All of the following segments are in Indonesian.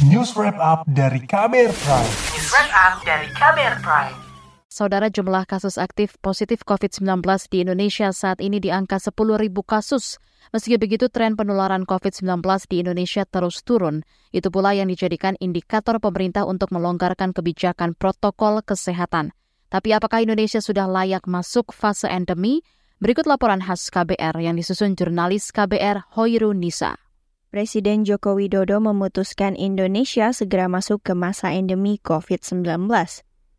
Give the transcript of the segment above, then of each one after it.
News Wrap Up dari KBR Prime. News Wrap Up dari KBR Prime. Saudara jumlah kasus aktif positif COVID-19 di Indonesia saat ini di angka 10.000 kasus. Meski begitu, tren penularan COVID-19 di Indonesia terus turun. Itu pula yang dijadikan indikator pemerintah untuk melonggarkan kebijakan protokol kesehatan. Tapi apakah Indonesia sudah layak masuk fase endemi? Berikut laporan khas KBR yang disusun jurnalis KBR Hoiru Nisa. Presiden Joko Widodo memutuskan Indonesia segera masuk ke masa endemi COVID-19.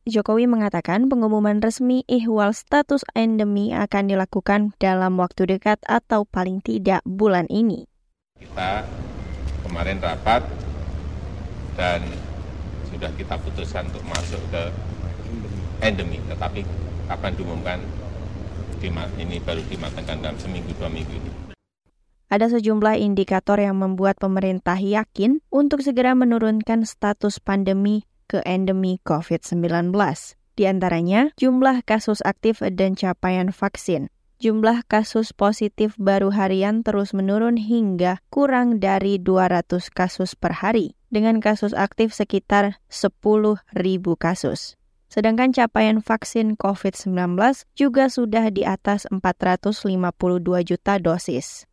Jokowi mengatakan pengumuman resmi ihwal status endemi akan dilakukan dalam waktu dekat atau paling tidak bulan ini. Kita kemarin rapat dan sudah kita putuskan untuk masuk ke endemi, tetapi kapan diumumkan ini baru dimatangkan dalam seminggu dua minggu ini ada sejumlah indikator yang membuat pemerintah yakin untuk segera menurunkan status pandemi ke endemi COVID-19. Di antaranya, jumlah kasus aktif dan capaian vaksin. Jumlah kasus positif baru harian terus menurun hingga kurang dari 200 kasus per hari, dengan kasus aktif sekitar 10.000 kasus. Sedangkan capaian vaksin COVID-19 juga sudah di atas 452 juta dosis.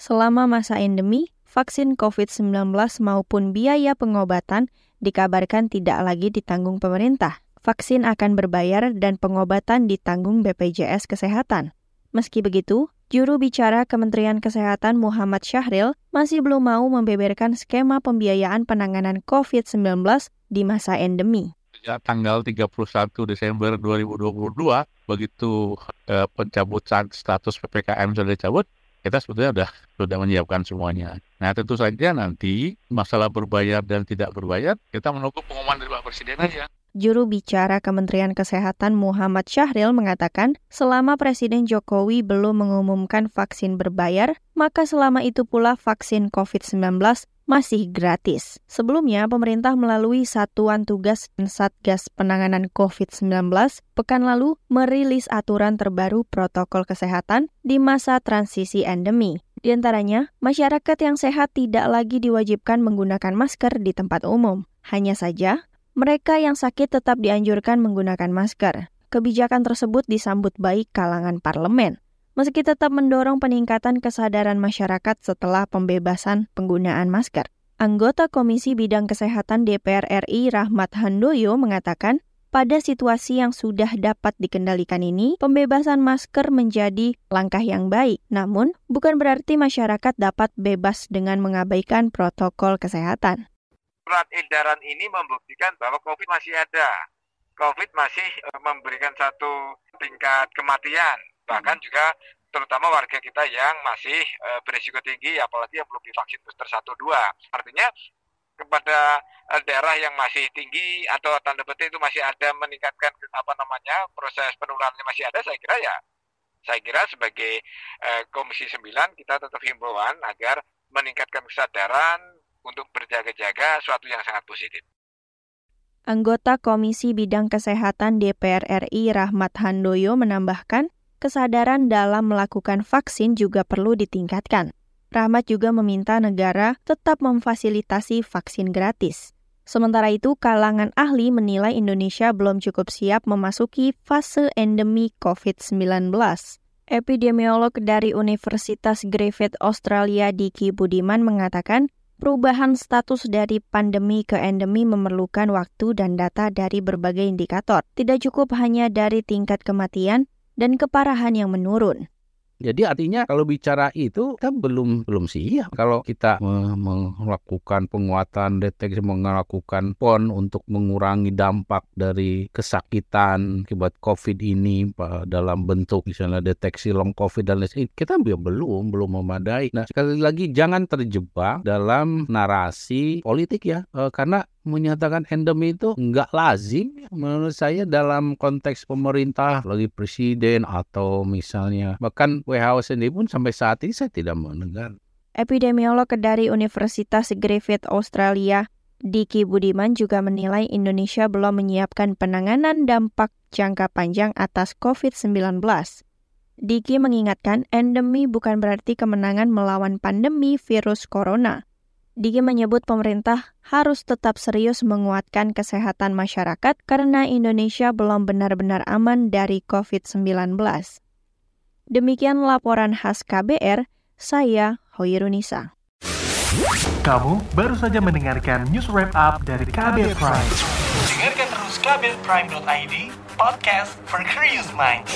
Selama masa endemi, vaksin COVID-19 maupun biaya pengobatan dikabarkan tidak lagi ditanggung pemerintah. Vaksin akan berbayar dan pengobatan ditanggung BPJS Kesehatan. Meski begitu, juru bicara Kementerian Kesehatan Muhammad Syahril masih belum mau membeberkan skema pembiayaan penanganan COVID-19 di masa endemi. Sejak tanggal 31 Desember 2022, begitu eh, pencabutan status PPKM sudah dicabut, kita sebetulnya sudah sudah menyiapkan semuanya. Nah tentu saja nanti masalah berbayar dan tidak berbayar kita menunggu pengumuman dari Pak Presiden aja. Juru bicara Kementerian Kesehatan Muhammad Syahril mengatakan, selama Presiden Jokowi belum mengumumkan vaksin berbayar, maka selama itu pula vaksin COVID-19 masih gratis. Sebelumnya, pemerintah melalui Satuan Tugas dan Satgas Penanganan COVID-19 pekan lalu merilis aturan terbaru protokol kesehatan di masa transisi endemi. Di antaranya, masyarakat yang sehat tidak lagi diwajibkan menggunakan masker di tempat umum. Hanya saja, mereka yang sakit tetap dianjurkan menggunakan masker. Kebijakan tersebut disambut baik kalangan parlemen, meski tetap mendorong peningkatan kesadaran masyarakat setelah pembebasan penggunaan masker. Anggota Komisi Bidang Kesehatan DPR RI Rahmat Handoyo mengatakan, pada situasi yang sudah dapat dikendalikan ini, pembebasan masker menjadi langkah yang baik. Namun, bukan berarti masyarakat dapat bebas dengan mengabaikan protokol kesehatan surat edaran ini membuktikan bahwa COVID masih ada. COVID masih eh, memberikan satu tingkat kematian, bahkan juga terutama warga kita yang masih uh, berisiko tinggi, apalagi yang belum divaksin booster 1 2. Artinya kepada uh, daerah yang masih tinggi atau tanda petik itu masih ada meningkatkan apa namanya proses penularannya masih ada, saya kira ya saya kira sebagai uh, Komisi 9 kita tetap himbauan agar meningkatkan kesadaran untuk berjaga-jaga suatu yang sangat positif. Anggota Komisi Bidang Kesehatan DPR RI Rahmat Handoyo menambahkan, kesadaran dalam melakukan vaksin juga perlu ditingkatkan. Rahmat juga meminta negara tetap memfasilitasi vaksin gratis. Sementara itu, kalangan ahli menilai Indonesia belum cukup siap memasuki fase endemi COVID-19. Epidemiolog dari Universitas Griffith Australia Diki Budiman mengatakan, Perubahan status dari pandemi ke endemi memerlukan waktu dan data dari berbagai indikator. Tidak cukup hanya dari tingkat kematian dan keparahan yang menurun. Jadi artinya kalau bicara itu kita belum belum siap kalau kita melakukan penguatan deteksi melakukan pon untuk mengurangi dampak dari kesakitan akibat COVID ini dalam bentuk misalnya deteksi long COVID dan lain kita belum belum memadai. Nah sekali lagi jangan terjebak dalam narasi politik ya e, karena menyatakan endemi itu nggak lazim menurut saya dalam konteks pemerintah lagi presiden atau misalnya bahkan WHO sendiri pun sampai saat ini saya tidak mendengar. Epidemiolog dari Universitas Griffith Australia, Diki Budiman juga menilai Indonesia belum menyiapkan penanganan dampak jangka panjang atas COVID-19. Diki mengingatkan endemi bukan berarti kemenangan melawan pandemi virus corona. Diki menyebut pemerintah harus tetap serius menguatkan kesehatan masyarakat karena Indonesia belum benar-benar aman dari COVID-19. Demikian laporan khas KBR, saya Hoirunisa. Kamu baru saja mendengarkan news wrap up dari KBR Prime. Dengarkan terus kbrprime.id, podcast for curious minds.